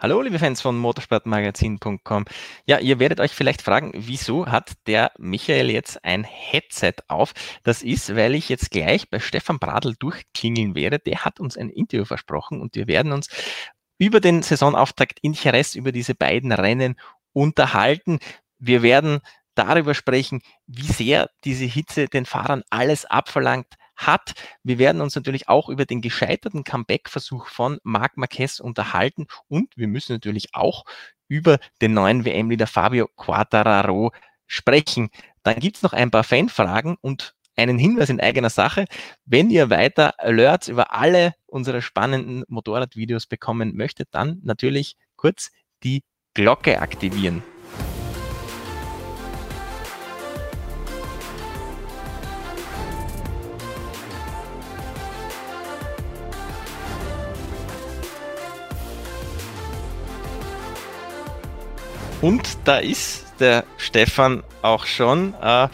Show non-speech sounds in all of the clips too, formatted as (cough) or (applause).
Hallo, liebe Fans von motorsportmagazin.com. Ja, ihr werdet euch vielleicht fragen, wieso hat der Michael jetzt ein Headset auf? Das ist, weil ich jetzt gleich bei Stefan Bradl durchklingeln werde. Der hat uns ein Interview versprochen und wir werden uns über den Saisonauftakt in Jerez, über diese beiden Rennen unterhalten. Wir werden darüber sprechen, wie sehr diese Hitze den Fahrern alles abverlangt hat. Wir werden uns natürlich auch über den gescheiterten Comeback-Versuch von Marc Marquez unterhalten und wir müssen natürlich auch über den neuen WM-Leader Fabio Quattararo sprechen. Dann gibt's noch ein paar Fanfragen und einen Hinweis in eigener Sache. Wenn ihr weiter Alerts über alle unsere spannenden Motorradvideos bekommen möchtet, dann natürlich kurz die Glocke aktivieren. Und da ist der Stefan auch schon äh,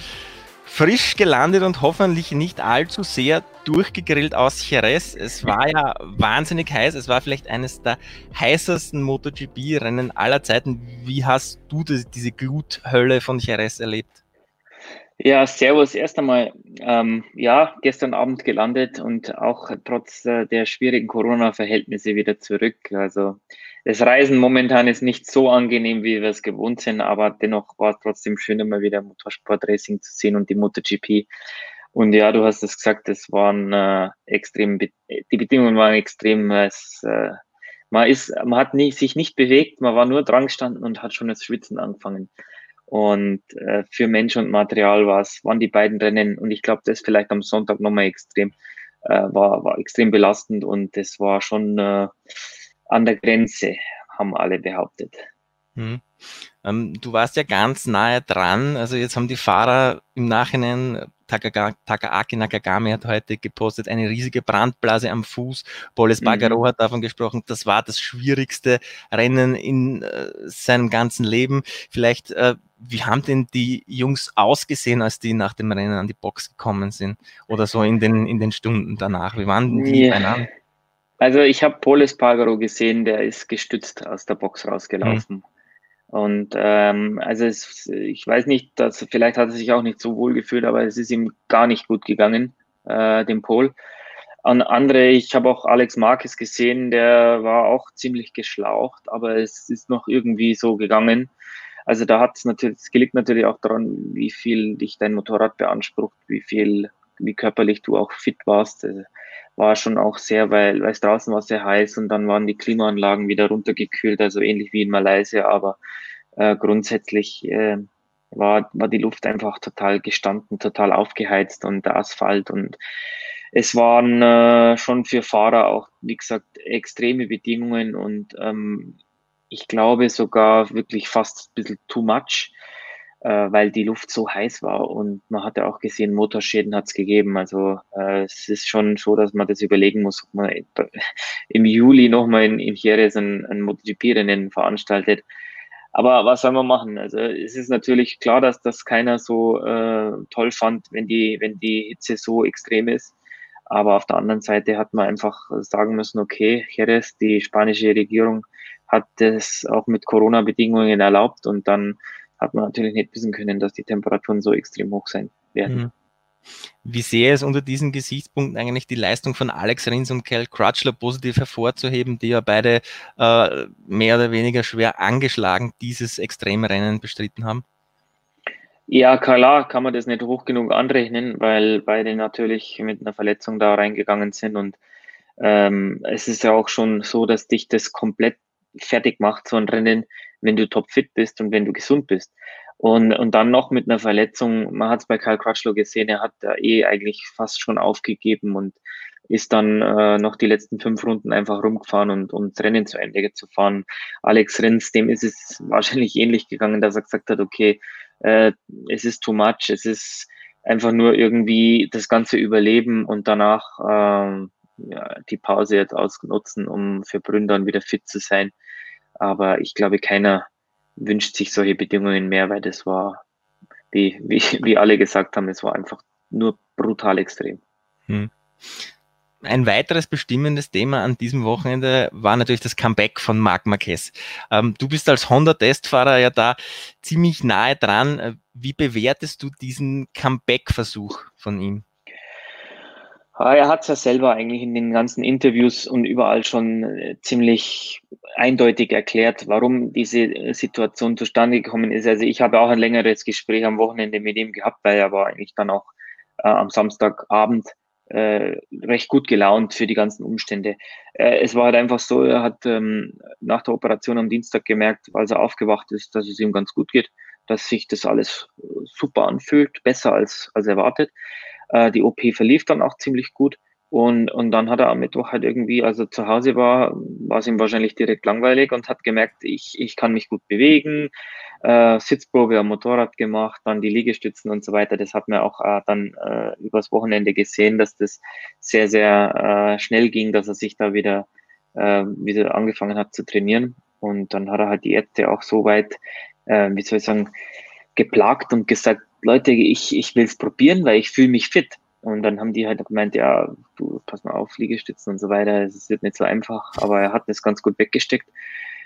frisch gelandet und hoffentlich nicht allzu sehr durchgegrillt aus Jerez. Es war ja wahnsinnig heiß. Es war vielleicht eines der heißesten MotoGP-Rennen aller Zeiten. Wie hast du das, diese Gluthölle von Jerez erlebt? Ja, Servus. Erst einmal, ähm, ja, gestern Abend gelandet und auch trotz äh, der schwierigen Corona-Verhältnisse wieder zurück. Also das Reisen momentan ist nicht so angenehm, wie wir es gewohnt sind, aber dennoch war es trotzdem schön, immer wieder Motorsport-Racing zu sehen und die MotoGP. Und ja, du hast es gesagt, es waren äh, extrem, die Bedingungen waren extrem. Es, äh, man ist, man hat nie, sich nicht bewegt, man war nur dran gestanden und hat schon das Schwitzen angefangen. Und äh, für Mensch und Material war es, waren die beiden Rennen und ich glaube, das vielleicht am Sonntag nochmal extrem, äh, war, war extrem belastend und das war schon äh, an der Grenze, haben alle behauptet. Hm. Ähm, du warst ja ganz nahe dran. Also jetzt haben die Fahrer im Nachhinein, Takaaki Nakagami hat heute gepostet, eine riesige Brandblase am Fuß. Boles Bagaro mhm. hat davon gesprochen, das war das schwierigste Rennen in äh, seinem ganzen Leben. Vielleicht, äh, wie haben denn die Jungs ausgesehen, als die nach dem Rennen an die Box gekommen sind? Oder so in den, in den Stunden danach? Wie waren die ja. beieinander? Also ich habe Polis Pagaro gesehen, der ist gestützt aus der Box rausgelaufen. Mhm. Und ähm, also es, ich weiß nicht, dass vielleicht hat er sich auch nicht so wohl gefühlt, aber es ist ihm gar nicht gut gegangen, äh, dem Pol. An andere, ich habe auch Alex Marquez gesehen, der war auch ziemlich geschlaucht, aber es ist noch irgendwie so gegangen. Also da hat es natürlich, es liegt natürlich auch daran, wie viel dich dein Motorrad beansprucht, wie viel, wie körperlich du auch fit warst. Also war schon auch sehr, weil, weil es draußen war sehr heiß und dann waren die Klimaanlagen wieder runtergekühlt, also ähnlich wie in Malaysia, aber äh, grundsätzlich äh, war, war die Luft einfach total gestanden, total aufgeheizt und der Asphalt und es waren äh, schon für Fahrer auch, wie gesagt, extreme Bedingungen und ähm, ich glaube sogar wirklich fast ein bisschen too much weil die Luft so heiß war und man hatte auch gesehen, Motorschäden hat es gegeben. Also äh, es ist schon so, dass man das überlegen muss, ob man (laughs) im Juli nochmal in, in Jerez ein, ein MotoGP-Rennen veranstaltet. Aber was soll man machen? Also es ist natürlich klar, dass das keiner so äh, toll fand, wenn die, wenn die Hitze so extrem ist. Aber auf der anderen Seite hat man einfach sagen müssen, okay, Jerez, die spanische Regierung hat das auch mit Corona-Bedingungen erlaubt und dann hat man natürlich nicht wissen können, dass die Temperaturen so extrem hoch sein werden. Mhm. Wie sehr ist unter diesen Gesichtspunkten eigentlich die Leistung von Alex Rins und Cal Crutchler positiv hervorzuheben, die ja beide äh, mehr oder weniger schwer angeschlagen dieses extreme Rennen bestritten haben? Ja, klar kann man das nicht hoch genug anrechnen, weil beide natürlich mit einer Verletzung da reingegangen sind und ähm, es ist ja auch schon so, dass dich das komplett fertig macht, so ein Rennen, wenn du topfit bist und wenn du gesund bist. Und, und dann noch mit einer Verletzung, man hat es bei Karl Crutchlow gesehen, er hat da eh eigentlich fast schon aufgegeben und ist dann äh, noch die letzten fünf Runden einfach rumgefahren und um das Rennen zu Ende zu fahren. Alex Rins, dem ist es wahrscheinlich ähnlich gegangen, dass er gesagt hat, okay, äh, es ist too much, es ist einfach nur irgendwie das ganze Überleben und danach äh, ja, die Pause jetzt ausnutzen, um für Bründern wieder fit zu sein. Aber ich glaube, keiner wünscht sich solche Bedingungen mehr, weil das war, wie, wie, (laughs) wie alle gesagt haben, es war einfach nur brutal extrem. Hm. ein weiteres bestimmendes Thema an diesem Wochenende war natürlich das Comeback von Marc Marquez. Ähm, du bist als Honda-Testfahrer ja da ziemlich nahe dran. Wie bewertest du diesen Comeback-Versuch von ihm? Er hat es ja selber eigentlich in den ganzen Interviews und überall schon äh, ziemlich eindeutig erklärt, warum diese äh, Situation zustande gekommen ist. Also ich habe auch ein längeres Gespräch am Wochenende mit ihm gehabt, weil er war eigentlich dann auch äh, am Samstagabend äh, recht gut gelaunt für die ganzen Umstände. Äh, es war halt einfach so, er hat ähm, nach der Operation am Dienstag gemerkt, als er aufgewacht ist, dass es ihm ganz gut geht, dass sich das alles super anfühlt, besser als, als erwartet. Äh, die OP verlief dann auch ziemlich gut. Und, und dann hat er am Mittwoch halt irgendwie, als er zu Hause war, war es ihm wahrscheinlich direkt langweilig und hat gemerkt, ich, ich kann mich gut bewegen, äh, Sitzprobe am Motorrad gemacht, dann die Liegestützen und so weiter. Das hat man auch äh, dann äh, übers Wochenende gesehen, dass das sehr, sehr äh, schnell ging, dass er sich da wieder, äh, wieder angefangen hat zu trainieren. Und dann hat er halt die Ärzte auch so weit, äh, wie soll ich sagen, geplagt und gesagt, Leute, ich, ich will es probieren, weil ich fühle mich fit. Und dann haben die halt gemeint, ja, du pass mal auf, Liegestützen und so weiter, es wird nicht so einfach, aber er hat das ganz gut weggesteckt.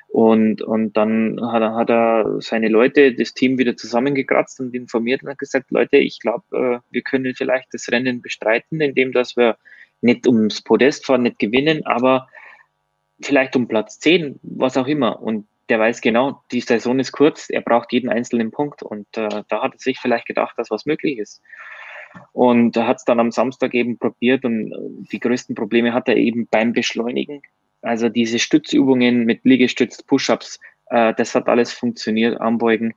Und, und dann hat er, hat er seine Leute, das Team wieder zusammengekratzt und informiert und hat gesagt, Leute, ich glaube, äh, wir können vielleicht das Rennen bestreiten, indem dass wir nicht ums Podest fahren, nicht gewinnen, aber vielleicht um Platz 10, was auch immer. Und der weiß genau, die Saison ist kurz, er braucht jeden einzelnen Punkt und äh, da hat er sich vielleicht gedacht, dass was möglich ist. Und er hat es dann am Samstag eben probiert und äh, die größten Probleme hat er eben beim Beschleunigen. Also diese Stützübungen mit Liegestütz, Push-ups, äh, das hat alles funktioniert, Anbeugen,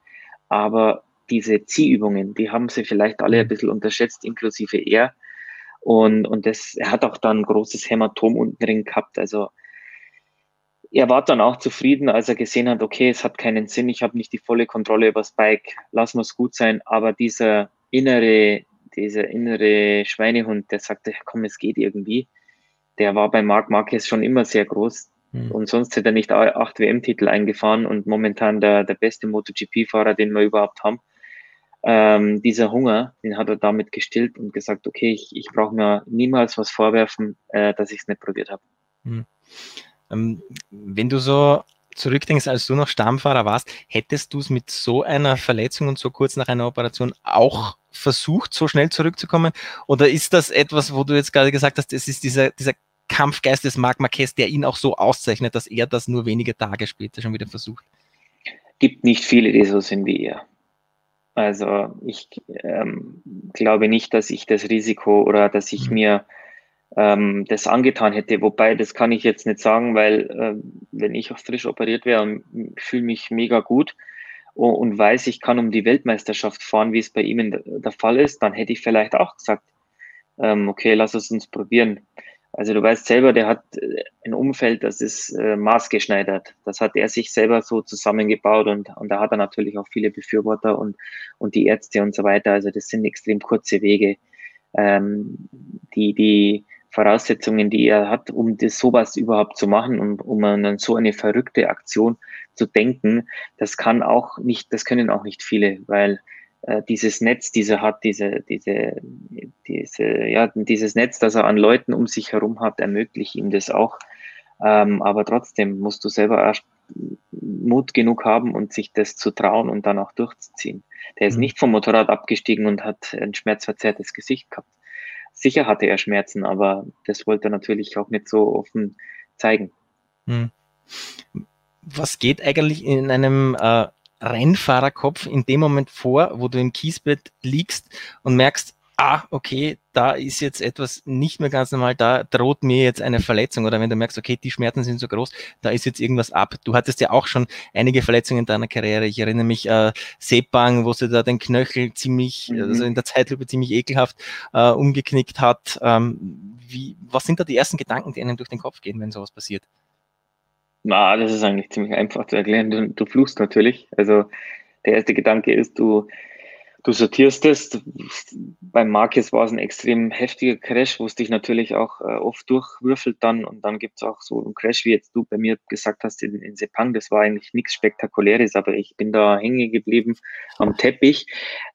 aber diese Ziehübungen, die haben sie vielleicht alle ein bisschen unterschätzt, inklusive er. Und, und das, er hat auch dann ein großes Hämatom unten drin gehabt. Also er war dann auch zufrieden, als er gesehen hat, okay, es hat keinen Sinn, ich habe nicht die volle Kontrolle über das Bike, lass muss gut sein, aber dieser innere, dieser innere Schweinehund, der sagte, komm, es geht irgendwie, der war bei Marc Marquez schon immer sehr groß mhm. und sonst hätte er nicht acht WM-Titel eingefahren und momentan der, der beste MotoGP-Fahrer, den wir überhaupt haben. Ähm, dieser Hunger, den hat er damit gestillt und gesagt, okay, ich, ich brauche mir niemals was vorwerfen, äh, dass ich es nicht probiert habe. Mhm. Ähm, wenn du so zurückdenkst, als du noch Stammfahrer warst, hättest du es mit so einer Verletzung und so kurz nach einer Operation auch versucht, so schnell zurückzukommen? Oder ist das etwas, wo du jetzt gerade gesagt hast, es ist dieser, dieser Kampfgeist des Marc Marquez, der ihn auch so auszeichnet, dass er das nur wenige Tage später schon wieder versucht? Gibt nicht viele, die so sind wie er. Also ich ähm, glaube nicht, dass ich das Risiko oder dass ich mhm. mir ähm, das angetan hätte. Wobei, das kann ich jetzt nicht sagen, weil äh, wenn ich auch frisch operiert wäre und fühle mich mega gut und, und, weiß, ich kann um die Weltmeisterschaft fahren, wie es bei ihm der Fall ist, dann hätte ich vielleicht auch gesagt, ähm, okay, lass es uns probieren. Also du weißt selber, der hat äh, ein Umfeld, das ist äh, maßgeschneidert. Das hat er sich selber so zusammengebaut und, und da hat er natürlich auch viele Befürworter und, und die Ärzte und so weiter. Also das sind extrem kurze Wege, ähm, die, die Voraussetzungen, die er hat, um das sowas überhaupt zu machen und um an so eine verrückte Aktion zu denken, das kann auch nicht, das können auch nicht viele, weil äh, dieses Netz, diese hat, diese, diese, diese, ja, dieses Netz, das er an Leuten um sich herum hat, ermöglicht ihm das auch. Ähm, aber trotzdem musst du selber erst Mut genug haben und sich das zu trauen und dann auch durchzuziehen. Der ist mhm. nicht vom Motorrad abgestiegen und hat ein schmerzverzerrtes Gesicht gehabt. Sicher hatte er Schmerzen, aber das wollte er natürlich auch nicht so offen zeigen. Hm. Was geht eigentlich in einem äh, Rennfahrerkopf in dem Moment vor, wo du im Kiesbett liegst und merkst, ah, okay, da ist jetzt etwas nicht mehr ganz normal, da droht mir jetzt eine Verletzung oder wenn du merkst, okay, die Schmerzen sind so groß, da ist jetzt irgendwas ab. Du hattest ja auch schon einige Verletzungen in deiner Karriere. Ich erinnere mich, äh, Sepang, wo sie da den Knöchel ziemlich, mhm. also in der Zeitlupe ziemlich ekelhaft äh, umgeknickt hat. Ähm, wie, was sind da die ersten Gedanken, die einem durch den Kopf gehen, wenn sowas passiert? Na, das ist eigentlich ziemlich einfach zu erklären. Du, du fluchst natürlich. Also der erste Gedanke ist, du du sortierst es. Beim Marquez war es ein extrem heftiger Crash, wo es dich natürlich auch äh, oft durchwürfelt dann und dann gibt es auch so einen Crash, wie jetzt du bei mir gesagt hast in, in Sepang. Das war eigentlich nichts Spektakuläres, aber ich bin da hängen geblieben am Teppich,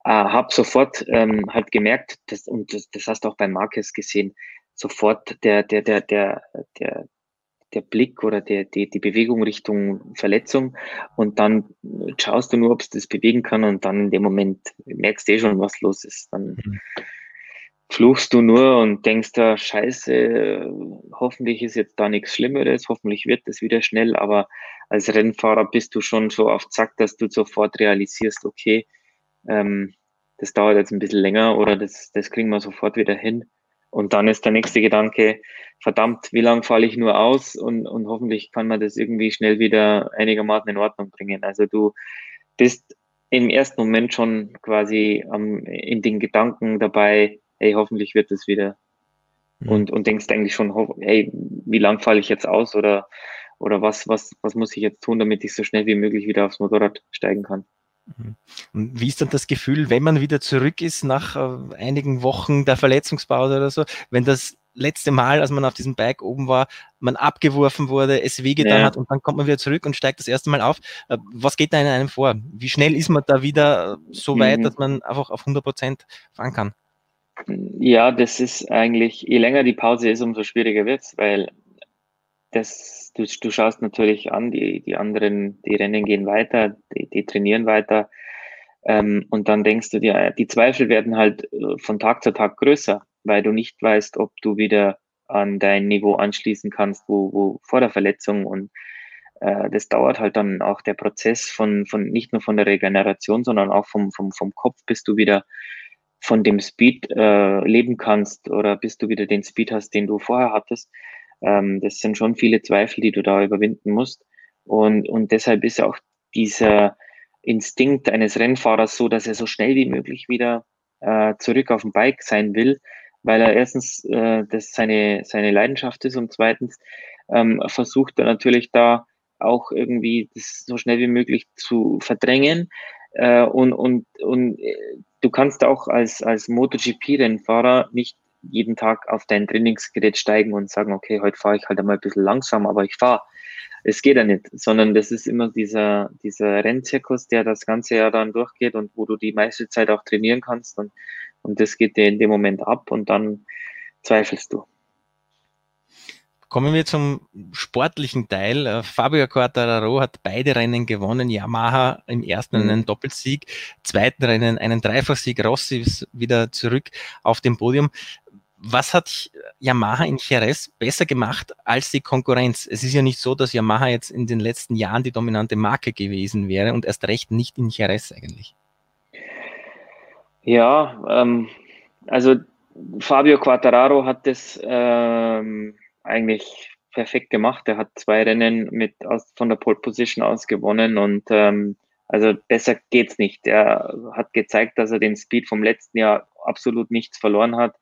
äh, habe sofort ähm, halt gemerkt, dass, und das, das hast du auch beim Marquez gesehen, sofort der, der, der, der, der, der Blick oder der, die, die Bewegung Richtung Verletzung und dann schaust du nur, ob es das bewegen kann und dann in dem Moment merkst du eh schon, was los ist. Dann mhm. fluchst du nur und denkst da, scheiße, hoffentlich ist jetzt da nichts Schlimmeres, hoffentlich wird das wieder schnell, aber als Rennfahrer bist du schon so auf Zack, dass du sofort realisierst, okay, ähm, das dauert jetzt ein bisschen länger oder das, das kriegen wir sofort wieder hin. Und dann ist der nächste Gedanke, verdammt, wie lange falle ich nur aus und, und hoffentlich kann man das irgendwie schnell wieder einigermaßen in Ordnung bringen. Also du bist im ersten Moment schon quasi um, in den Gedanken dabei, hey, hoffentlich wird es wieder. Mhm. Und, und denkst eigentlich schon, hey, wie lang falle ich jetzt aus oder, oder was, was, was muss ich jetzt tun, damit ich so schnell wie möglich wieder aufs Motorrad steigen kann. Mhm. Und wie ist dann das Gefühl, wenn man wieder zurück ist nach äh, einigen Wochen der Verletzungspause oder so, wenn das letzte Mal, als man auf diesem Bike oben war, man abgeworfen wurde, es wehgetan ja. hat und dann kommt man wieder zurück und steigt das erste Mal auf. Äh, was geht da in einem vor? Wie schnell ist man da wieder so weit, mhm. dass man einfach auf 100 Prozent fahren kann? Ja, das ist eigentlich, je länger die Pause ist, umso schwieriger wird es, weil das, du, du schaust natürlich an, die, die anderen, die Rennen gehen weiter, die, die trainieren weiter. Ähm, und dann denkst du dir, die Zweifel werden halt äh, von Tag zu Tag größer, weil du nicht weißt, ob du wieder an dein Niveau anschließen kannst, wo, wo vor der Verletzung und äh, das dauert halt dann auch der Prozess von, von nicht nur von der Regeneration, sondern auch vom, vom, vom Kopf, bis du wieder von dem Speed äh, leben kannst oder bis du wieder den Speed hast, den du vorher hattest. Ähm, das sind schon viele Zweifel, die du da überwinden musst. Und, und deshalb ist auch dieser Instinkt eines Rennfahrers so, dass er so schnell wie möglich wieder äh, zurück auf dem Bike sein will, weil er erstens äh, das seine, seine Leidenschaft ist und zweitens ähm, versucht er natürlich da auch irgendwie das so schnell wie möglich zu verdrängen. Äh, und und, und äh, du kannst auch als, als MotoGP-Rennfahrer nicht jeden Tag auf dein Trainingsgerät steigen und sagen, okay, heute fahre ich halt einmal ein bisschen langsam, aber ich fahre. Es geht ja nicht, sondern das ist immer dieser, dieser Rennzirkus, der das ganze Jahr dann durchgeht und wo du die meiste Zeit auch trainieren kannst und, und das geht dir in dem Moment ab und dann zweifelst du. Kommen wir zum sportlichen Teil. Äh, Fabio Quartararo hat beide Rennen gewonnen. Yamaha im ersten mhm. einen Doppelsieg, zweiten Rennen einen Dreifachsieg. Rossi ist wieder zurück auf dem Podium was hat Yamaha in Jerez besser gemacht als die Konkurrenz? Es ist ja nicht so, dass Yamaha jetzt in den letzten Jahren die dominante Marke gewesen wäre und erst recht nicht in Jerez eigentlich. Ja, ähm, also Fabio Quattararo hat das ähm, eigentlich perfekt gemacht. Er hat zwei Rennen mit aus, von der Pole Position aus gewonnen und ähm, also besser geht's nicht. Er hat gezeigt, dass er den Speed vom letzten Jahr absolut nichts verloren hat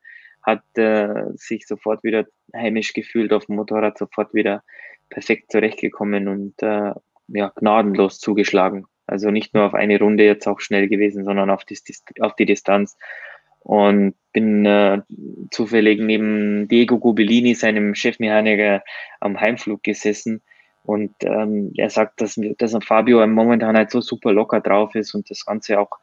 hat äh, sich sofort wieder heimisch gefühlt auf dem Motorrad, sofort wieder perfekt zurechtgekommen und äh, ja, gnadenlos zugeschlagen. Also nicht nur auf eine Runde jetzt auch schnell gewesen, sondern auf die, auf die Distanz. Und bin äh, zufällig neben Diego Gubellini, seinem Chefmechaniker, am Heimflug gesessen. Und ähm, er sagt, dass, dass Fabio momentan halt so super locker drauf ist und das Ganze auch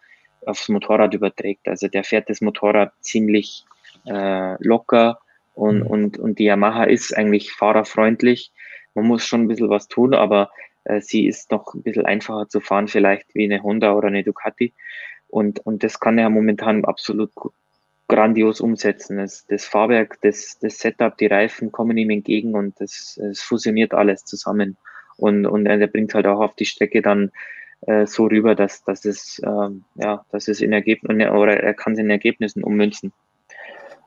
aufs Motorrad überträgt. Also der fährt das Motorrad ziemlich äh, locker und, mhm. und, und die Yamaha ist eigentlich fahrerfreundlich. Man muss schon ein bisschen was tun, aber äh, sie ist noch ein bisschen einfacher zu fahren, vielleicht wie eine Honda oder eine Ducati. Und, und das kann er momentan absolut grandios umsetzen. Das, das Fahrwerk, das, das Setup, die Reifen kommen ihm entgegen und das, es fusioniert alles zusammen. Und, und er bringt halt auch auf die Strecke dann äh, so rüber, dass, dass es, ähm, ja, dass es in Ergebnissen oder er kann es in Ergebnissen ummünzen.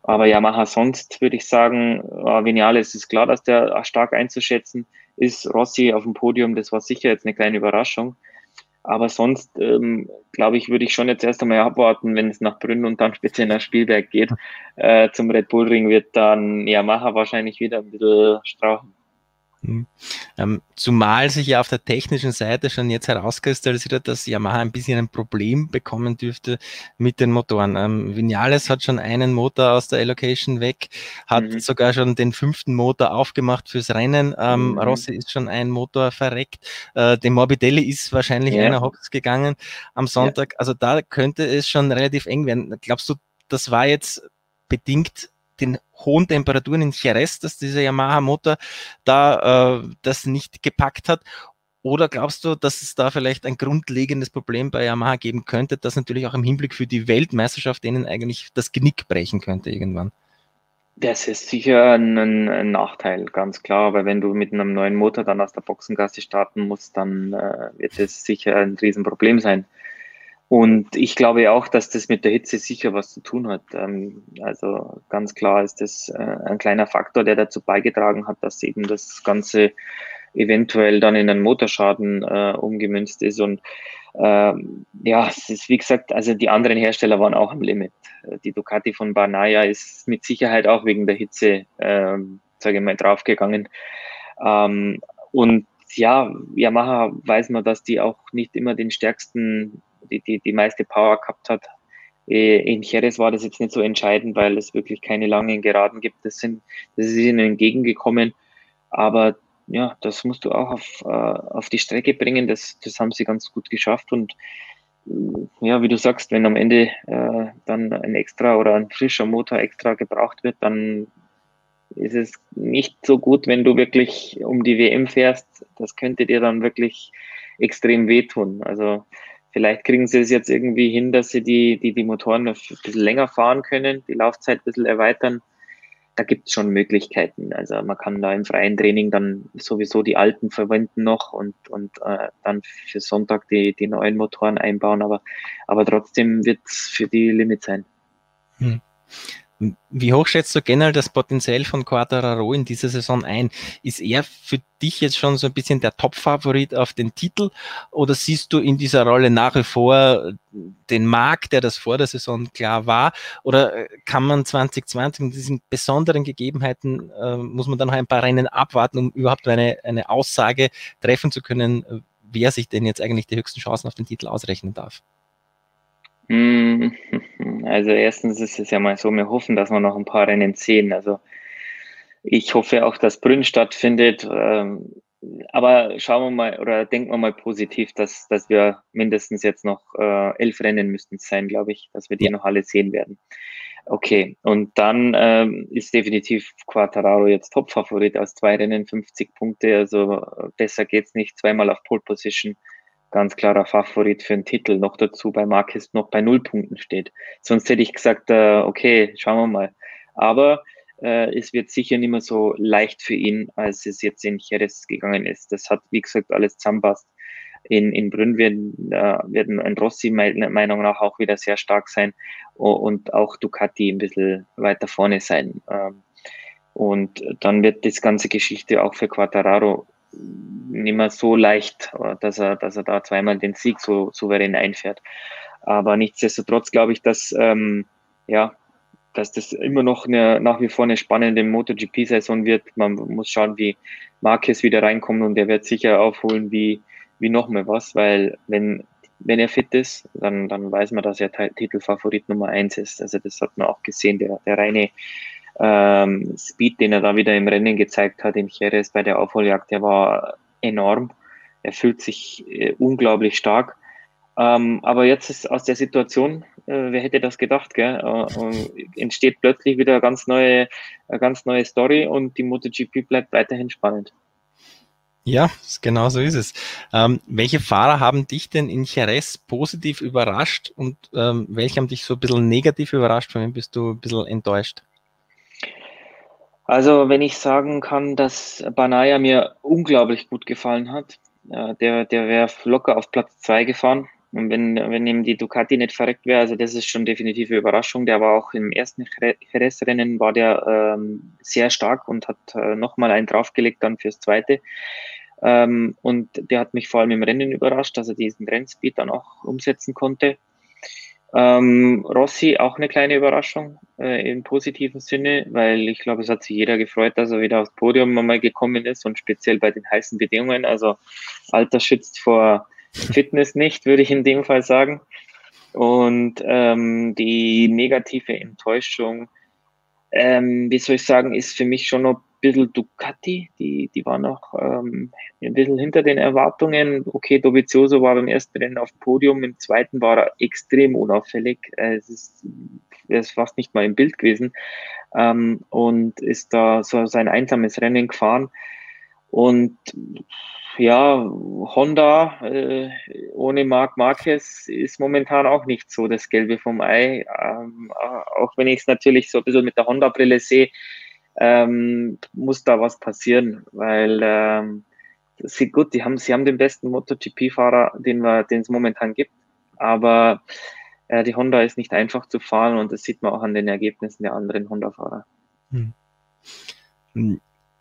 Aber Yamaha sonst würde ich sagen, äh, Vinales ist klar, dass der stark einzuschätzen ist. Rossi auf dem Podium, das war sicher jetzt eine kleine Überraschung. Aber sonst, ähm, glaube ich, würde ich schon jetzt erst einmal abwarten, wenn es nach Brünn und dann speziell nach Spielberg geht. Äh, zum Red Bull Ring wird dann Yamaha wahrscheinlich wieder ein bisschen strauchen. Mhm. Ähm, zumal sich ja auf der technischen Seite schon jetzt herauskristallisiert hat, dass Yamaha ein bisschen ein Problem bekommen dürfte mit den Motoren. Ähm, Vinales hat schon einen Motor aus der Allocation weg, hat mhm. sogar schon den fünften Motor aufgemacht fürs Rennen. Ähm, mhm. Rossi ist schon ein Motor verreckt. Äh, dem Morbidelli ist wahrscheinlich ja. einer Hox gegangen am Sonntag. Ja. Also da könnte es schon relativ eng werden. Glaubst du, das war jetzt bedingt den hohen Temperaturen in Jerez, dass dieser Yamaha-Motor da äh, das nicht gepackt hat? Oder glaubst du, dass es da vielleicht ein grundlegendes Problem bei Yamaha geben könnte, das natürlich auch im Hinblick für die Weltmeisterschaft denen eigentlich das Genick brechen könnte irgendwann? Das ist sicher ein, ein, Nachteil, ganz klar. Weil wenn du mit einem neuen Motor dann aus der Boxengasse starten musst, dann äh, wird das sicher ein Riesenproblem sein. Und ich glaube auch, dass das mit der Hitze sicher was zu tun hat. Ähm, also ganz klar ist das äh, ein kleiner Faktor, der dazu beigetragen hat, dass eben das Ganze eventuell dann in einen Motorschaden äh, umgemünzt ist. Und ähm, ja, es ist wie gesagt, also die anderen Hersteller waren auch am Limit. Die Ducati von Banaya ist mit Sicherheit auch wegen der Hitze, ähm, sage ich mal, draufgegangen. Ähm, und ja, Yamaha weiß man, dass die auch nicht immer den stärksten, die, die, die meiste Power gehabt hat. Äh, in Jerez war das jetzt nicht so entscheidend, weil es wirklich keine langen Geraden gibt. Das, sind, das ist ihnen entgegengekommen. Aber ja, das musst du auch auf, äh, auf die Strecke bringen. Das, das haben sie ganz gut geschafft. Und äh, ja, wie du sagst, wenn am Ende äh, dann ein extra oder ein frischer Motor extra gebraucht wird, dann ist es nicht so gut, wenn du wirklich um die WM fährst. Das könnte dir dann wirklich extrem wehtun. Also vielleicht kriegen sie es jetzt irgendwie hin, dass sie die, die, die Motoren ein bisschen länger fahren können, die Laufzeit ein bisschen erweitern da gibt es schon Möglichkeiten. Also man kann da im freien Training dann sowieso die alten verwenden noch und, und äh, dann für Sonntag die, die neuen Motoren einbauen, aber, aber trotzdem wird es für die Limit sein. Hm. Wie hoch schätzt du generell das Potenzial von Quattararo in dieser Saison ein? Ist er für dich jetzt schon so ein bisschen der Top-Favorit auf den Titel oder siehst du in dieser Rolle nach wie vor den Markt, der das vor der Saison klar war? Oder äh, kann man 2020 mit diesen besonderen Gegebenheiten, äh, muss man dann noch ein paar Rennen abwarten, um überhaupt eine, eine Aussage treffen zu können, wer sich denn jetzt eigentlich die höchsten Chancen auf den Titel ausrechnen darf? Hm, (laughs) also erstens ist es ja mal so, wir hoffen, dass wir noch ein paar Rennen sehen. Also ich hoffe auch, dass Brünn stattfindet. Ähm, aber schauen wir mal oder denken wir mal positiv, dass, dass wir mindestens jetzt noch äh, elf Rennen müssten es sein, glaube ich, dass wir die noch alle sehen werden. Okay, und dann ähm, ist definitiv Quattararo jetzt Top-Favorit aus zwei Rennen, 50 Punkte. Also besser geht's nicht. Zweimal auf Pole Position ganz klarer Favorit für einen Titel. Noch dazu bei Marquez noch bei null Punkten steht. Sonst hätte ich gesagt, äh, okay, schauen wir mal. Aber äh, es wird sicher nicht mehr so leicht für ihn, als es jetzt in Jerez gegangen ist. Das hat, wie gesagt, alles zusammenpasst. In, in Brünn werden, äh, werden ein Rossi meiner Meinung nach auch wieder sehr stark sein und auch Ducati ein bisschen weiter vorne sein. Ähm, und dann wird das ganze Geschichte auch für Quattararo nicht mehr so leicht, dass er, dass er da zweimal den Sieg so souverän einfährt. Aber nichtsdestotrotz glaube ich, dass, ähm, ja, dass das immer noch eine, nach wie vor eine spannende MotoGP-Saison wird. Man muss schauen, wie Marquez wieder reinkommt und der wird sicher aufholen wie, wie noch mal was, weil wenn, wenn er fit ist, dann, dann weiß man, dass er Titelfavorit Nummer eins ist. Also das hat man auch gesehen, der, der reine ähm, Speed, den er da wieder im Rennen gezeigt hat in Jerez bei der Aufholjagd, der war enorm. Er fühlt sich äh, unglaublich stark. Ähm, aber jetzt ist aus der Situation, äh, wer hätte das gedacht, gell? Äh, entsteht plötzlich wieder eine ganz neue, eine ganz neue Story und die MotoGP bleibt weiterhin spannend. Ja, genau so ist es. Ähm, welche Fahrer haben dich denn in Jerez positiv überrascht und ähm, welche haben dich so ein bisschen negativ überrascht? Von wem bist du ein bisschen enttäuscht? Also, wenn ich sagen kann, dass Banaya mir unglaublich gut gefallen hat, äh, der, der wäre locker auf Platz zwei gefahren. Und wenn, wenn ihm die Ducati nicht verreckt wäre, also das ist schon definitive Überraschung. Der war auch im ersten Jerez-Rennen war der ähm, sehr stark und hat äh, nochmal einen draufgelegt dann fürs zweite. Ähm, und der hat mich vor allem im Rennen überrascht, dass er diesen Rennspeed dann auch umsetzen konnte. Ähm, Rossi auch eine kleine Überraschung äh, im positiven Sinne, weil ich glaube, es hat sich jeder gefreut, dass er wieder aufs Podium einmal gekommen ist und speziell bei den heißen Bedingungen. Also Alter schützt vor Fitness nicht, würde ich in dem Fall sagen. Und ähm, die negative Enttäuschung, ähm, wie soll ich sagen, ist für mich schon noch bisschen Ducati, die, die war noch ähm, ein bisschen hinter den Erwartungen. Okay, Dovizioso war beim ersten Rennen auf Podium, im zweiten war er extrem unauffällig. Äh, es ist, er ist fast nicht mal im Bild gewesen. ähm, und ist da so sein einsames Rennen gefahren. Und ja, Honda äh, ohne Marc Marquez ist momentan auch nicht so das Gelbe vom Ei. Ähm, auch wenn ich es natürlich so ein bisschen mit der Honda-Brille sehe, ähm, muss da was passieren, weil ähm, sie gut, die haben, sie haben den besten MotoGP-Fahrer, den es momentan gibt, aber äh, die Honda ist nicht einfach zu fahren und das sieht man auch an den Ergebnissen der anderen Honda-Fahrer. Hm.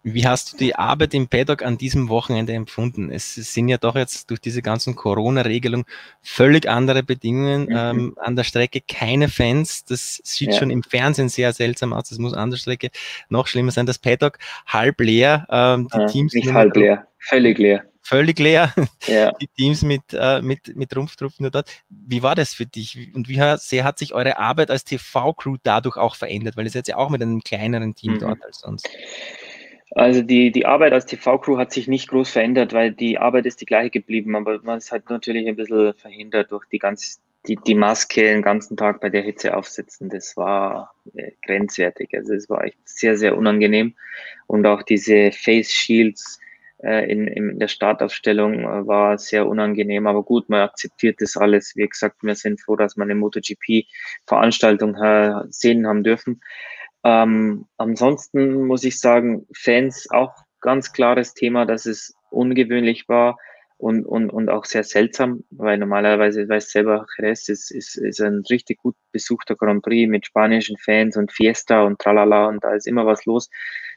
Wie hast du die Arbeit im Paddock an diesem Wochenende empfunden? Es sind ja doch jetzt durch diese ganzen Corona-Regelungen völlig andere Bedingungen mhm. ähm, an der Strecke. Keine Fans. Das sieht ja. schon im Fernsehen sehr seltsam aus. Das muss an der Strecke noch schlimmer sein. Das Paddock halb leer. Ähm, die ja, Teams nicht halb leer, völlig leer. Völlig leer. Ja. (laughs) Die Teams mit, äh, mit, mit Rumpftruppen dort. Wie war das für dich? Und wie sehr hat sich eure Arbeit als TV-Crew dadurch auch verändert? Weil ihr seid ja auch mit einem kleineren Team mhm. dort als sonst. Also die, die Arbeit als TV-Crew hat sich nicht groß verändert, weil die Arbeit ist die gleiche geblieben, aber man ist halt natürlich ein bisschen verhindert durch die ganze, die, die Maske den ganzen Tag bei der Hitze aufsetzen. Das war äh, grenzwertig. Also es war echt sehr, sehr unangenehm. Und auch diese Face Shields äh, in, in der Startaufstellung äh, war sehr unangenehm. Aber gut, man akzeptiert das alles. Wie gesagt, wir sind froh, dass wir eine MotoGP-Veranstaltung äh, sehen haben dürfen. Ähm, ansonsten muss ich sagen, Fans auch ganz klares Thema, dass es ungewöhnlich war und, und, und auch sehr seltsam, weil normalerweise, weiß selber, Jerez ist, ist, ist ein richtig gut besuchter Grand Prix mit spanischen Fans und Fiesta und tralala und da ist immer was los.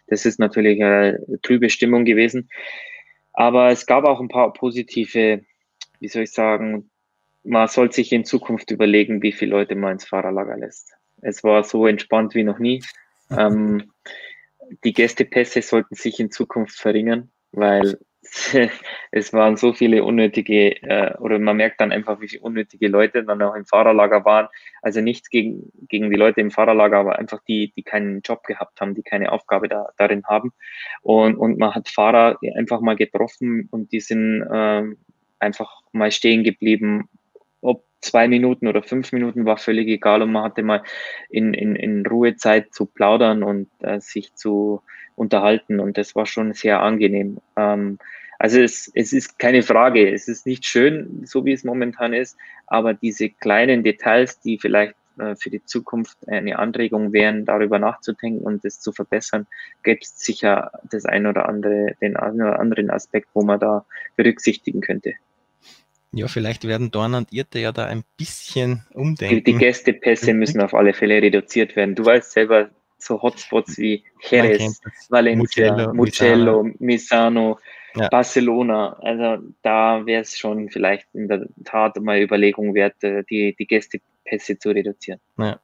Das ist natürlich eine trübe Stimmung gewesen. Aber es gab auch ein paar positive, wie soll ich sagen, man soll sich in Zukunft überlegen, wie viele Leute man ins Fahrerlager lässt. Es war so entspannt wie noch nie. (laughs) Ähm, die Gästepässe sollten sich in Zukunft verringern, weil (laughs) es waren so viele unnötige, äh, oder man merkt dann einfach, wie viele unnötige Leute dann auch im Fahrerlager waren. Also nichts gegen, gegen die Leute im Fahrerlager, aber einfach die, die keinen Job gehabt haben, die keine Aufgabe da, darin haben. Und, und man hat Fahrer einfach mal getroffen und die sind äh, einfach mal stehen geblieben, zwei Minuten oder fünf Minuten war völlig egal und man hatte mal in, in, in Ruhezeit zu plaudern und äh, sich zu unterhalten und das war schon sehr angenehm. Ähm, also es, es ist keine Frage, es ist nicht schön, so wie es momentan ist, aber diese kleinen Details, die vielleicht äh, für die Zukunft eine Anregung wären, darüber nachzudenken und das zu verbessern, gäbe es sicher das ein oder andere, den einen oder anderen Aspekt, wo man da berücksichtigen könnte. Ja, vielleicht werden Dorn und Irte ja da ein bisschen umdenken. Die, die Gästepässe müssen auf alle Fälle reduziert werden. Du weißt selber, so Hotspots wie Jerez, Valencia, Mugello, Mugello Misano, Misano ja. Barcelona. Also da wäre es schon vielleicht in der Tat mal Überlegung wert, äh, die, die Gästepässe zu reduzieren. Ja.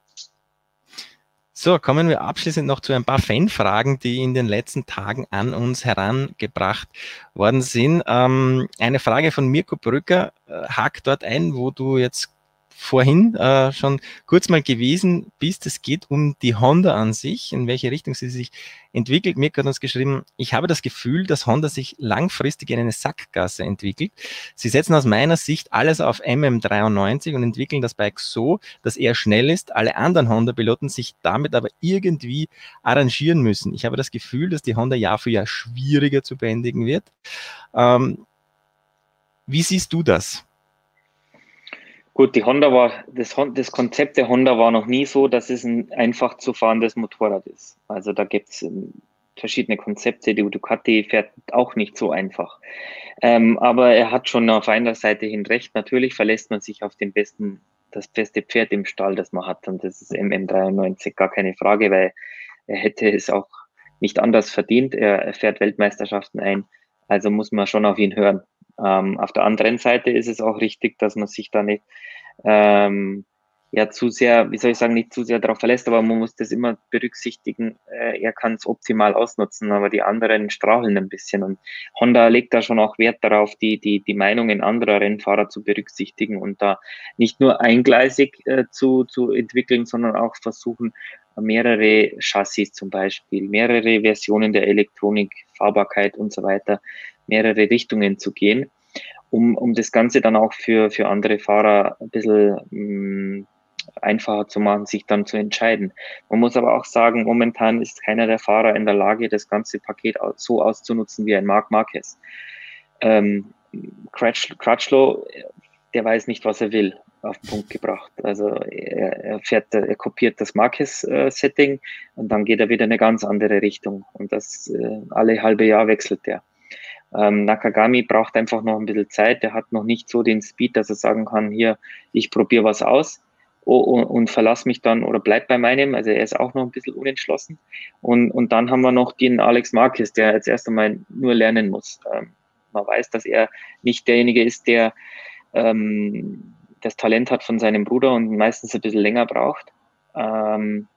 So, kommen wir abschließend noch zu ein paar Fanfragen, die in den letzten Tagen an uns herangebracht worden sind. Ähm, eine Frage von Mirko Brücker äh, hakt dort ein, wo du jetzt vorhin äh, schon kurz mal gewesen bist. Es geht um die Honda an sich, in welche Richtung sie sich entwickelt. Mirko hat uns geschrieben, ich habe das Gefühl, dass Honda sich langfristig in eine Sackgasse entwickelt. Sie setzen aus meiner Sicht alles auf MM93 und entwickeln das Bike so, dass er schnell ist. Alle anderen Honda-Piloten sich damit aber irgendwie arrangieren müssen. Ich habe das Gefühl, dass die Honda Jahr für Jahr schwieriger zu beendigen wird. Ähm, wie siehst du das? Gut, die Honda war, das, das Konzept der Honda war noch nie so, dass es ein einfach zu fahrendes Motorrad ist. Also da gibt es ähm, verschiedene Konzepte. Die Ducati fährt auch nicht so einfach. Ähm, aber er hat schon auf einer Seite hin recht. Natürlich verlässt man sich auf den besten, das beste Pferd im Stall, das man hat. Und das ist MM93, gar keine Frage, weil er hätte es auch nicht anders verdient. Er, er fährt Weltmeisterschaften ein. Also muss man schon auf ihn hören. Ähm, auf der anderen Seite ist es auch richtig, dass man sich da nicht ähm, ja zu sehr, wie soll ich sagen, nicht zu sehr darauf verlässt, aber man muss das immer berücksichtigen. Äh, er kann es optimal ausnutzen, aber die anderen strahlen ein bisschen. Und Honda legt da schon auch Wert darauf, die, die, die Meinungen anderer Rennfahrer zu berücksichtigen und da nicht nur eingleisig äh, zu, zu entwickeln, sondern auch versuchen, mehrere Chassis zum Beispiel, mehrere Versionen der Elektronik, Fahrbarkeit und so weiter mehrere Richtungen zu gehen, um, um das Ganze dann auch für, für andere Fahrer ein bisschen mh, mm, einfacher zu machen, sich dann zu entscheiden. Man muss aber auch sagen, momentan ist keiner der Fahrer in der Lage, das ganze Paket so auszunutzen wie ein Marc Marquez. Ähm, Crutchlow, der weiß nicht, was er will, auf den Punkt gebracht. Also er, er fährt, er kopiert das Marquez-Setting und dann geht er wieder in eine ganz andere Richtung. Und das äh, alle halbe Jahr wechselt er. Ähm, Nakagami braucht einfach noch ein bisschen Zeit. Der hat noch nicht so den Speed, dass er sagen kann, hier, ich probiere was aus und, und verlass mich dann oder bleib bei meinem. Also er ist auch noch ein bisschen unentschlossen. Und, und dann haben wir noch den Alex Marquez, der jetzt erst einmal nur lernen muss. Ähm, man weiß, dass er nicht derjenige ist, der ähm, das Talent hat von seinem Bruder und meistens ein bisschen länger braucht. Ähm,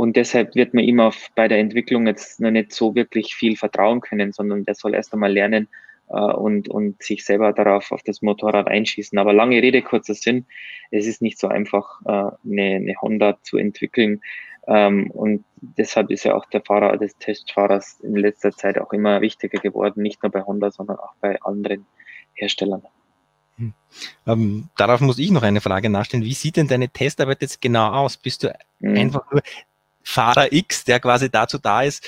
und deshalb wird man ihm auf, bei der Entwicklung jetzt noch nicht so wirklich viel vertrauen können, sondern der soll erst einmal lernen äh, und, und sich selber darauf auf das Motorrad einschießen. Aber lange Rede, kurzer Sinn, es ist nicht so einfach, äh, eine, eine Honda zu entwickeln. Ähm, und deshalb ist ja auch der Fahrer des Testfahrers in letzter Zeit auch immer wichtiger geworden, nicht nur bei Honda, sondern auch bei anderen Herstellern. Hm. Ähm, darauf muss ich noch eine Frage nachstellen. Wie sieht denn deine Testarbeit jetzt genau aus? Bist du mhm. einfach nur Fahrer X, der quasi dazu da ist,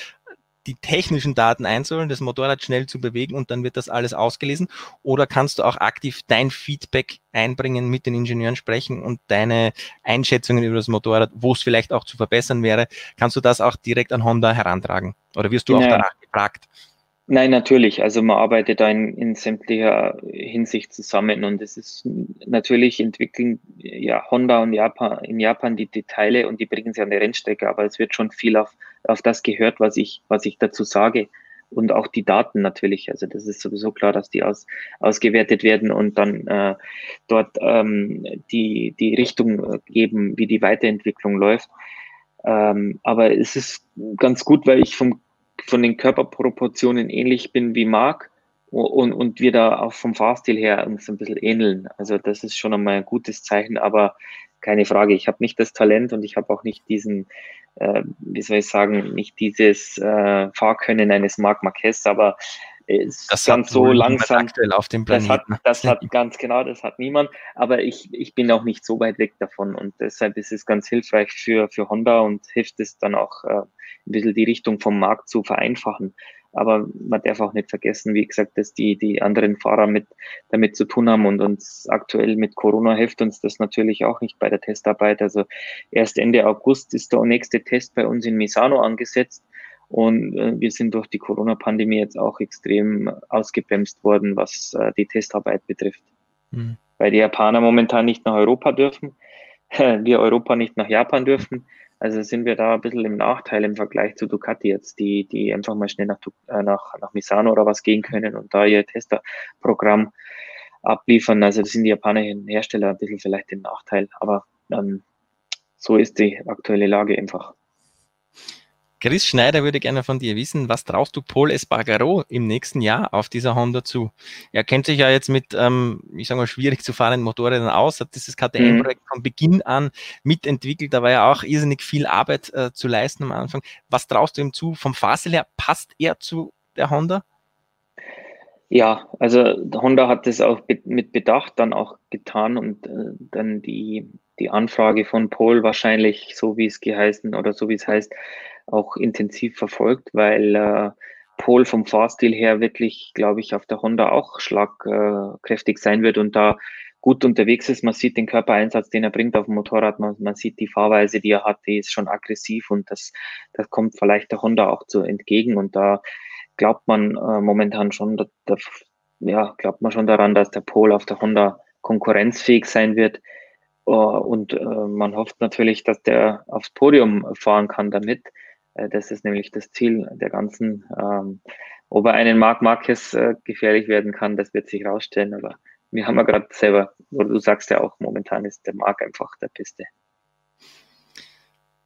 die technischen Daten einzuholen, das Motorrad schnell zu bewegen und dann wird das alles ausgelesen? Oder kannst du auch aktiv dein Feedback einbringen, mit den Ingenieuren sprechen und deine Einschätzungen über das Motorrad, wo es vielleicht auch zu verbessern wäre, kannst du das auch direkt an Honda herantragen? Oder wirst du auch danach gefragt? Nein, natürlich. Also man arbeitet da in, in sämtlicher Hinsicht zusammen und es ist natürlich entwickeln ja Honda und Japan in Japan die Details und die bringen sie an die Rennstrecke, aber es wird schon viel auf, auf das gehört, was ich, was ich dazu sage. Und auch die Daten natürlich. Also das ist sowieso klar, dass die aus, ausgewertet werden und dann äh, dort ähm, die, die Richtung geben, wie die Weiterentwicklung läuft. Ähm, aber es ist ganz gut, weil ich vom von den Körperproportionen ähnlich bin wie Marc und, und wir da auch vom Fahrstil her uns ein bisschen ähneln. Also das ist schon einmal ein gutes Zeichen, aber keine Frage, ich habe nicht das Talent und ich habe auch nicht diesen, äh, wie soll ich sagen, nicht dieses äh, Fahrkönnen eines Marc Marquez, aber es das ganz so langsam auf dem Planeten. Das hat, das (laughs) hat ganz genau, das hat niemand. Aber ich, ich bin auch nicht so weit weg davon und deshalb ist es ganz hilfreich für, für Honda und hilft es dann auch äh, ein bisschen die Richtung vom Markt zu vereinfachen. Aber man darf auch nicht vergessen, wie gesagt, dass die, die anderen Fahrer mit, damit zu tun haben und uns aktuell mit Corona hilft uns das natürlich auch nicht bei der Testarbeit. Also erst Ende August ist der nächste Test bei uns in Misano angesetzt. Und äh, wir sind durch die Corona-Pandemie jetzt auch extrem ausgebremst worden, was äh, die Testarbeit betrifft. Mhm. Weil die Japaner momentan nicht nach Europa dürfen, (laughs) wir Europa nicht nach Japan dürfen. Also sind wir da ein bisschen im Nachteil im Vergleich zu Ducati jetzt, die, die einfach mal schnell nach, äh, nach, nach Misano oder was gehen können und da ihr Testerprogramm abliefern. Also das sind die japanischen Hersteller ein bisschen vielleicht im Nachteil, aber ähm, so ist die aktuelle Lage einfach. Chris Schneider würde gerne von dir wissen, was traust du Paul Espargaro im nächsten Jahr auf dieser Honda zu? Er kennt sich ja jetzt mit, ähm, ich sage mal, schwierig zu fahrenden Motorrädern aus, hat dieses KTM-Projekt mhm. von Beginn an mitentwickelt. Da war ja auch irrsinnig viel Arbeit äh, zu leisten am Anfang. Was traust du ihm zu? Vom Fahrstil her, passt er zu der Honda? Ja, also Honda hat das auch mit Bedacht dann auch getan und äh, dann die, die Anfrage von Paul wahrscheinlich, so wie es geheißen oder so wie es heißt, auch intensiv verfolgt, weil äh, Pol vom Fahrstil her wirklich, glaube ich, auf der Honda auch schlagkräftig sein wird und da gut unterwegs ist. Man sieht den Körpereinsatz, den er bringt auf dem Motorrad. Man, man sieht die Fahrweise, die er hat, die ist schon aggressiv und das, das kommt vielleicht der Honda auch zu entgegen. Und da glaubt man äh, momentan schon, da, da, ja, glaubt man schon daran, dass der Pol auf der Honda konkurrenzfähig sein wird. Uh, und uh, man hofft natürlich, dass der aufs Podium fahren kann damit. Äh, das ist nämlich das Ziel der ganzen. Ähm, ob er einen Marc Marquez äh, gefährlich werden kann, das wird sich rausstellen. Aber wir haben ja gerade selber, oder du sagst ja auch, momentan ist der Marc einfach der Beste.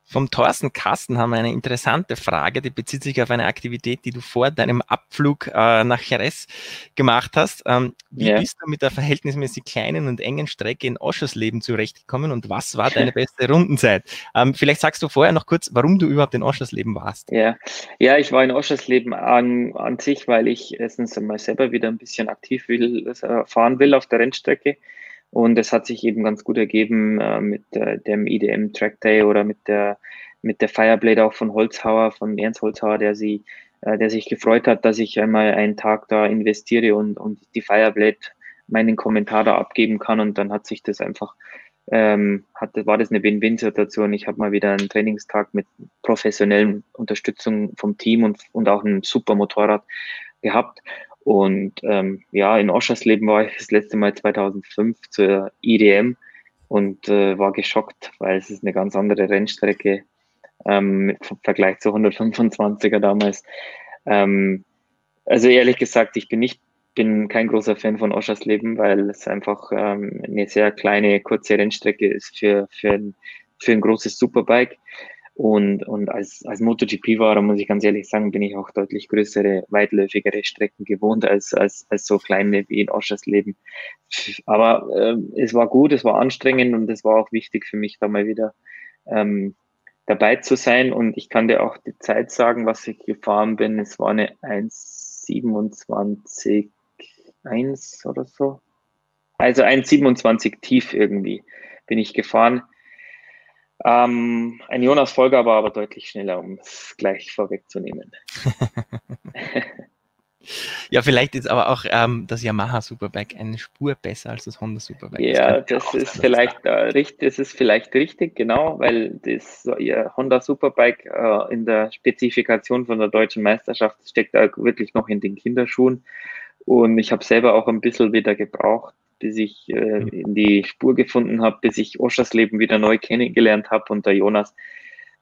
Vom Thorsten Kasten haben wir eine interessante Frage, die bezieht sich auf eine Aktivität, die du vor deinem Abflug äh, nach Jerez gemacht hast. Ähm, wie ja. bist du mit der verhältnismäßig kleinen und engen Strecke in Oschersleben zurechtgekommen und was war deine beste Rundenzeit? Ähm, vielleicht sagst du vorher noch kurz, warum du überhaupt in Oschersleben warst. Ja, ja ich war in Oschersleben an, an sich, weil ich erstens einmal selber wieder ein bisschen aktiv will, äh, fahren will auf der Rennstrecke Und es hat sich eben ganz gut ergeben äh, mit äh, dem IDM Track Day oder mit der, mit der Fireblade auch von Holzhauer, von Ernst Holzhauer, der sie, äh, der sich gefreut hat, dass ich einmal einen Tag da investiere und, und die Fireblade meinen Kommentar da abgeben kann. Und dann hat sich das einfach ähm, hatte, war das eine Win-Win-Situation. Ich habe mal wieder einen Trainingstag mit professionellen Unterstützung vom Team und, und auch einem super Motorrad gehabt. Und ähm, ja, in Oschersleben war ich das letzte Mal 2005 zur IDM und äh, war geschockt, weil es ist eine ganz andere Rennstrecke ähm, im Vergleich zu 125er damals. Ähm, also ehrlich gesagt, ich bin nicht bin kein großer Fan von Oschersleben, weil es einfach ähm, eine sehr kleine, kurze Rennstrecke ist für, für, ein, für ein großes Superbike. Und, und als, als MotoGP-Fahrer muss ich ganz ehrlich sagen, bin ich auch deutlich größere, weitläufigere Strecken gewohnt als, als, als so kleine wie in Oschersleben. Aber äh, es war gut, es war anstrengend und es war auch wichtig für mich, da mal wieder ähm, dabei zu sein. Und ich kann dir auch die Zeit sagen, was ich gefahren bin. Es war eine 1,27 1 oder so. Also 1,27 tief irgendwie bin ich gefahren. Ähm, ein Jonas Folger war aber deutlich schneller, um es gleich vorwegzunehmen. (laughs) ja, vielleicht ist aber auch ähm, das Yamaha Superbike eine Spur besser als das Honda Superbike. Ja, das, das ist vielleicht äh, richtig, das ist vielleicht richtig, genau, weil das ja, Honda Superbike äh, in der Spezifikation von der deutschen Meisterschaft steckt da wirklich noch in den Kinderschuhen. Und ich habe selber auch ein bisschen wieder gebraucht, bis ich äh, mhm. in die Spur gefunden habe, bis ich Oschers Leben wieder neu kennengelernt habe. Und der Jonas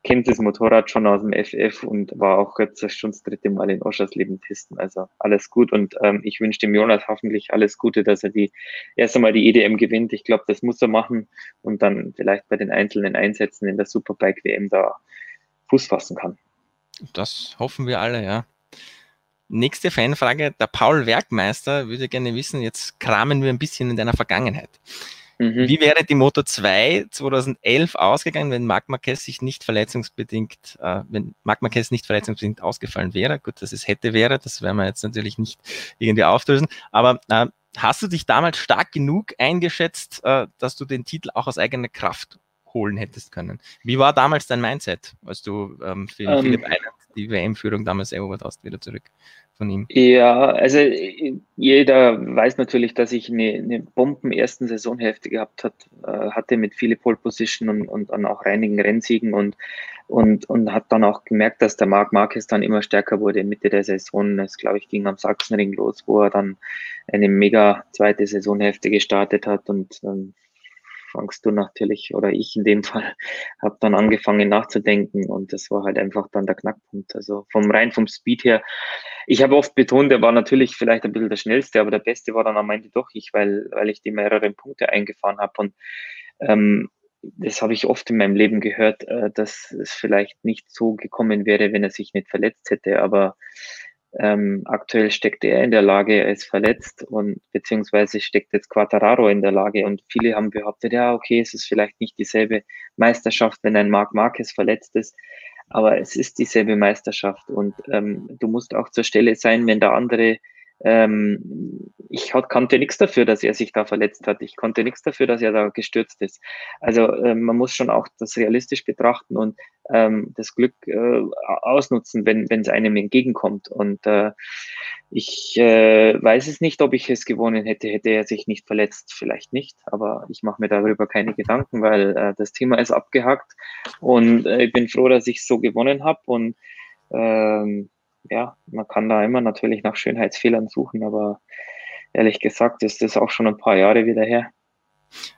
kennt das Motorrad schon aus dem FF und war auch jetzt schon das dritte Mal in Oschers Leben testen. Also alles gut. Und ähm, ich wünsche dem Jonas hoffentlich alles Gute, dass er die erst einmal die EDM gewinnt. Ich glaube, das muss er machen und dann vielleicht bei den einzelnen Einsätzen in der Superbike WM da Fuß fassen kann. Das hoffen wir alle, ja. Nächste Fanfrage, der Paul Werkmeister würde gerne wissen, jetzt kramen wir ein bisschen in deiner Vergangenheit. Mhm. Wie wäre die Moto 2 2011 ausgegangen, wenn Marc Marquez sich nicht verletzungsbedingt, äh, wenn Marc Marquez nicht verletzungsbedingt ausgefallen wäre? Gut, dass es hätte wäre, das werden wir jetzt natürlich nicht irgendwie auflösen, aber äh, hast du dich damals stark genug eingeschätzt, äh, dass du den Titel auch aus eigener Kraft holen hättest können? Wie war damals dein Mindset, als du ähm, für ähm. Philipp Island die WM-Führung damals erobert hast, wieder zurück? von ihm? Ja, also jeder weiß natürlich, dass ich eine, eine Bomben ersten Saisonhälfte gehabt hat, äh, hatte mit viele Pole Position und, und dann auch reinigen Rennsiegen und, und, und hat dann auch gemerkt, dass der Marc Marquez dann immer stärker wurde Mitte der Saison. Es glaube ich ging am Sachsenring los, wo er dann eine mega zweite Saisonhälfte gestartet hat und ähm, fangst du natürlich, oder ich in dem Fall, (laughs) habe dann angefangen nachzudenken und das war halt einfach dann der Knackpunkt. Also vom rein vom Speed her. Ich habe oft betont, der war natürlich vielleicht ein bisschen der schnellste, aber der beste war dann am Ende doch ich, weil, weil ich die mehreren Punkte eingefahren habe und ähm, das habe ich oft in meinem Leben gehört, äh, dass es vielleicht nicht so gekommen wäre, wenn er sich nicht verletzt hätte. Aber ähm, aktuell steckt er in der Lage, er ist verletzt und beziehungsweise steckt jetzt Quattararo in der Lage und viele haben behauptet, ja, okay, es ist vielleicht nicht dieselbe Meisterschaft, wenn ein Marc Marquez verletzt ist, aber es ist dieselbe Meisterschaft und ähm, du musst auch zur Stelle sein, wenn der andere ähm, ich konnte nichts dafür, dass er sich da verletzt hat. Ich konnte nichts dafür, dass er da gestürzt ist. Also äh, man muss schon auch das realistisch betrachten und ähm, das Glück äh, ausnutzen, wenn es einem entgegenkommt. Und äh, ich äh, weiß es nicht, ob ich es gewonnen hätte, hätte er sich nicht verletzt. Vielleicht nicht, aber ich mache mir darüber keine Gedanken, weil äh, das Thema ist abgehakt und äh, ich bin froh, dass ich so gewonnen habe und ähm, ja, man kann da immer natürlich nach Schönheitsfehlern suchen, aber ehrlich gesagt ist das auch schon ein paar Jahre wieder her.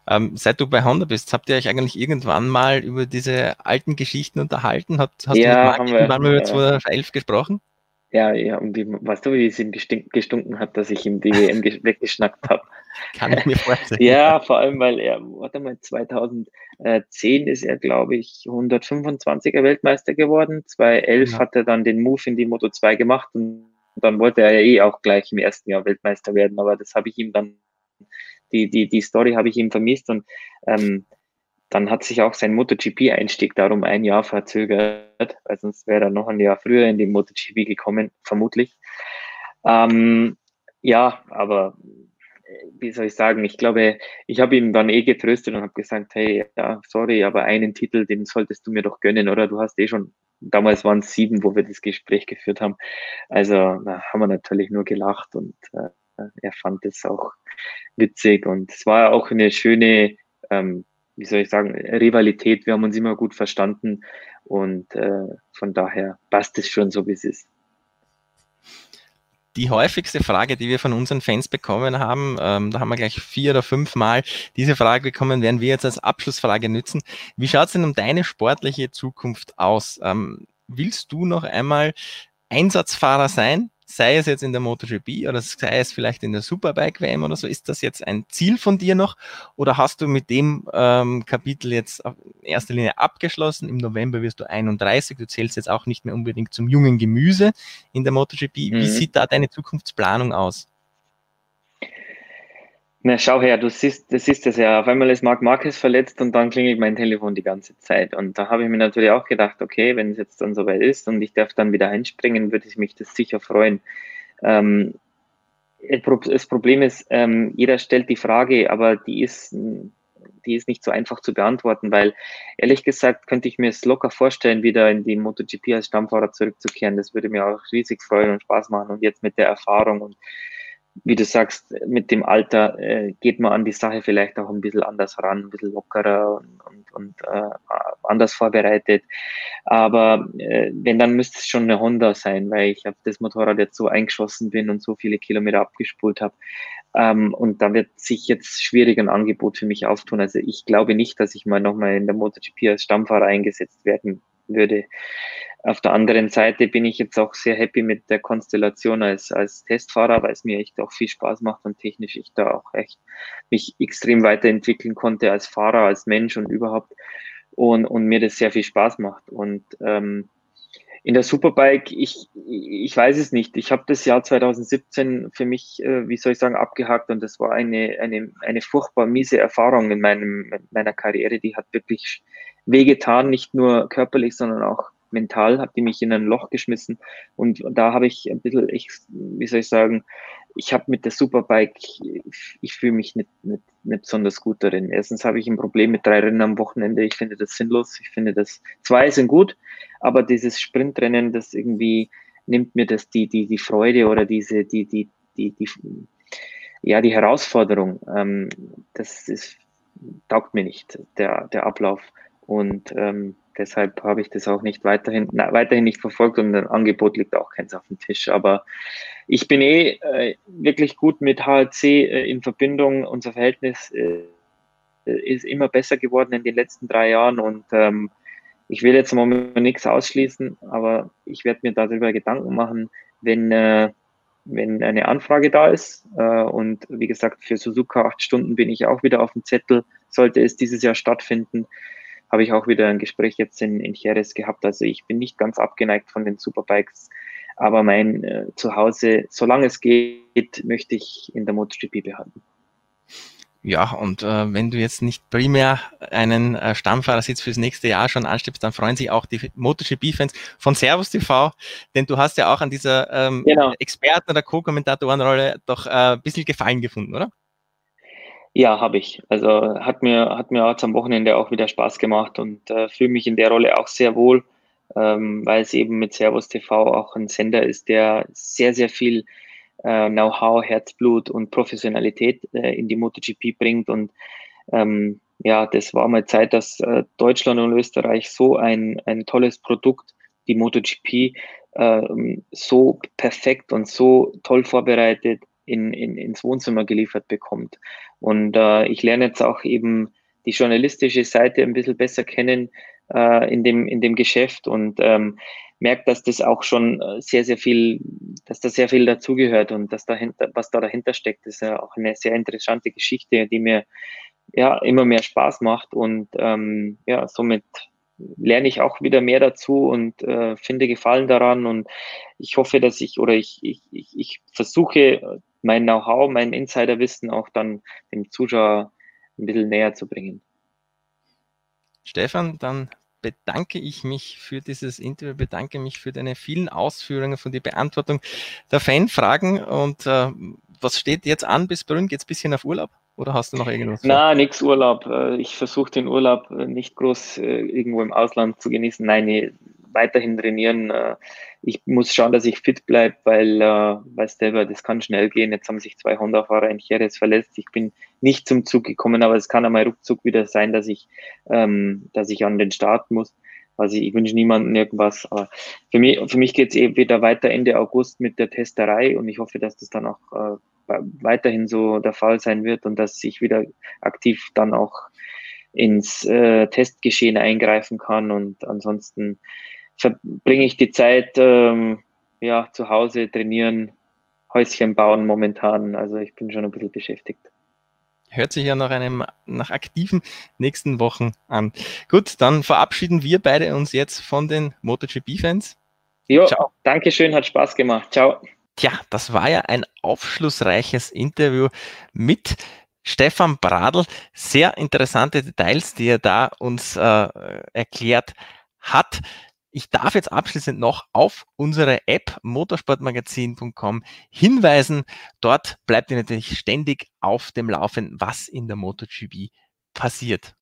Ähm, seit du bei Honda bist, habt ihr euch eigentlich irgendwann mal über diese alten Geschichten unterhalten? Hat, hast ja, du mit Marc irgendwann mal über 2011 gesprochen? Ja, ja, und die, weißt du, wie es ihm gestunken hat, dass ich ihm die WM (laughs) weggeschnackt habe? Kann ich mir vorstellen. ja, vor allem, weil er, warte mal, 2010 ist er, glaube ich, 125er Weltmeister geworden. 2011 ja. hat er dann den Move in die Moto 2 gemacht und dann wollte er ja eh auch gleich im ersten Jahr Weltmeister werden, aber das habe ich ihm dann, die, die, die Story habe ich ihm vermisst und ähm, dann hat sich auch sein MotoGP-Einstieg darum ein Jahr verzögert, weil sonst wäre er noch ein Jahr früher in die MotoGP gekommen, vermutlich. Ähm, ja, aber wie soll ich sagen, ich glaube, ich habe ihn dann eh getröstet und habe gesagt, hey, ja, sorry, aber einen Titel, den solltest du mir doch gönnen, oder? Du hast eh schon, damals waren es sieben, wo wir das Gespräch geführt haben. Also da haben wir natürlich nur gelacht und äh, er fand es auch witzig und es war auch eine schöne, ähm, wie soll ich sagen, Rivalität. Wir haben uns immer gut verstanden und äh, von daher passt es schon so, wie es ist die häufigste Frage, die wir von unseren Fans bekommen haben, ähm, da haben wir gleich vier oder fünf Mal diese Frage bekommen, werden wir jetzt als Abschlussfrage nützen. Wie schaut es denn um deine sportliche Zukunft aus? Ähm, willst du noch einmal Einsatzfahrer sein? Sei es jetzt in der MotoGP oder sei es vielleicht in der Superbike WM oder so, ist das jetzt ein Ziel von dir noch oder hast du mit dem ähm, Kapitel jetzt in erster Linie abgeschlossen? Im November wirst du 31, du zählst jetzt auch nicht mehr unbedingt zum jungen Gemüse in der MotoGP. Mhm. Wie sieht da deine Zukunftsplanung aus? Na, schau her, du siehst, das ist das ja. Auf einmal ist Marc Marquez verletzt und dann klingelt mein Telefon die ganze Zeit. Und da habe ich mir natürlich auch gedacht, okay, wenn es jetzt dann soweit ist und ich darf dann wieder einspringen, würde ich mich das sicher freuen. Ähm, das Problem ist, ähm, jeder stellt die Frage, aber die ist, die ist nicht so einfach zu beantworten, weil ehrlich gesagt könnte ich mir es locker vorstellen, wieder in die MotoGP als Stammfahrer zurückzukehren. Das würde mir auch riesig freuen und Spaß machen und jetzt mit der Erfahrung und wie du sagst, mit dem Alter äh, geht man an die Sache vielleicht auch ein bisschen anders ran, ein bisschen lockerer und, und, und äh, anders vorbereitet. Aber äh, wenn, dann müsste es schon eine Honda sein, weil ich auf das Motorrad jetzt so eingeschossen bin und so viele Kilometer abgespult habe. Ähm, und da wird sich jetzt schwierig ein Angebot für mich auftun. Also ich glaube nicht, dass ich mal nochmal in der MotoGP als Stammfahrer eingesetzt werden würde. Auf der anderen Seite bin ich jetzt auch sehr happy mit der Konstellation als, als Testfahrer, weil es mir echt auch viel Spaß macht und technisch ich da auch echt mich extrem weiterentwickeln konnte als Fahrer, als Mensch und überhaupt und, und mir das sehr viel Spaß macht. Und ähm, in der Superbike, ich, ich weiß es nicht. Ich habe das Jahr 2017 für mich, äh, wie soll ich sagen, abgehakt und das war eine, eine, eine furchtbar miese Erfahrung in meinem, meiner Karriere. Die hat wirklich wehgetan, nicht nur körperlich, sondern auch mental, hat die mich in ein Loch geschmissen. Und da habe ich ein bisschen, ich, wie soll ich sagen, ich habe mit der Superbike, ich, ich fühle mich nicht, nicht, nicht besonders gut darin. Erstens habe ich ein Problem mit drei Rennen am Wochenende. Ich finde das sinnlos. Ich finde das, zwei sind gut, aber dieses Sprintrennen, das irgendwie nimmt mir das die, die, die Freude oder diese, die, die, die, die, ja, die Herausforderung. Ähm, das ist, taugt mir nicht, der, der Ablauf. Und ähm, deshalb habe ich das auch nicht weiterhin, na, weiterhin nicht verfolgt und ein Angebot liegt auch keins auf dem Tisch. Aber ich bin eh äh, wirklich gut mit HLC äh, in Verbindung. Unser Verhältnis äh, ist immer besser geworden in den letzten drei Jahren und ähm, ich will jetzt mal nichts ausschließen, aber ich werde mir darüber Gedanken machen, wenn, äh, wenn eine Anfrage da ist. Äh, und wie gesagt, für Suzuka acht Stunden bin ich auch wieder auf dem Zettel, sollte es dieses Jahr stattfinden habe ich auch wieder ein Gespräch jetzt in, in Jerez gehabt. Also ich bin nicht ganz abgeneigt von den Superbikes, aber mein äh, Zuhause, solange es geht, möchte ich in der MotoGP behalten. Ja, und äh, wenn du jetzt nicht primär einen äh, Stammfahrersitz fürs nächste Jahr schon anstrebst, dann freuen sich auch die MotoGP-Fans von Servus TV, denn du hast ja auch an dieser ähm, genau. Experten- oder Co-Kommentatorenrolle doch äh, ein bisschen Gefallen gefunden, oder? Ja, habe ich. Also hat mir, hat mir jetzt am Wochenende auch wieder Spaß gemacht und äh, fühle mich in der Rolle auch sehr wohl, ähm, weil es eben mit Servus TV auch ein Sender ist, der sehr, sehr viel äh, Know-how, Herzblut und Professionalität äh, in die MotoGP bringt. Und ähm, ja, das war mal Zeit, dass äh, Deutschland und Österreich so ein, ein tolles Produkt, die MotoGP, äh, so perfekt und so toll vorbereitet in, in, ins Wohnzimmer geliefert bekommt. Und äh, ich lerne jetzt auch eben die journalistische Seite ein bisschen besser kennen äh, in, dem, in dem Geschäft und ähm, merke, dass das auch schon äh, sehr, sehr viel, dass da sehr viel dazugehört und dass dahinter, was da dahinter steckt, ist ja auch eine sehr interessante Geschichte, die mir ja immer mehr Spaß macht und ähm, ja, somit lerne ich auch wieder mehr dazu und äh, finde Gefallen daran und ich hoffe, dass ich oder ich, ich, ich, ich versuche mein Know-how, mein Insiderwissen auch dann dem Zuschauer ein bisschen näher zu bringen. Stefan, dann bedanke ich mich für dieses Interview, bedanke mich für deine vielen Ausführungen, für die Beantwortung der Fanfragen und äh, was steht jetzt an bis Brünn? Geht es ein bisschen auf Urlaub? Oder hast du noch irgendwas? Na, nix Urlaub. Äh, ich versuche den Urlaub äh, nicht groß äh, irgendwo im Ausland zu genießen. Nein, weiterhin trainieren. Ich muss schauen, dass ich fit bleibe, weil, weißt du, das kann schnell gehen. Jetzt haben sich zwei Honda-Fahrer in Jerez verletzt. Ich bin nicht zum Zug gekommen, aber es kann einmal ruckzuck wieder sein, dass ich, ähm, dass ich an den Start muss. Also ich wünsche niemandem irgendwas. Aber für mich, für mich geht es eben wieder weiter Ende August mit der Testerei und ich hoffe, dass das dann auch äh, weiterhin so der Fall sein wird und dass ich wieder aktiv dann auch ins äh, Testgeschehen eingreifen kann. Und ansonsten verbringe ich die Zeit ähm, ja, zu Hause, trainieren, Häuschen bauen momentan. Also ich bin schon ein bisschen beschäftigt. Hört sich ja nach einem, nach aktiven nächsten Wochen an. Gut, dann verabschieden wir beide uns jetzt von den MotoGP-Fans. Jo, Ciao. Dankeschön, hat Spaß gemacht. Ciao. Tja, das war ja ein aufschlussreiches Interview mit Stefan Bradl. Sehr interessante Details, die er da uns äh, erklärt hat. Ich darf jetzt abschließend noch auf unsere App motorsportmagazin.com hinweisen. Dort bleibt ihr natürlich ständig auf dem Laufenden, was in der MotoGP passiert.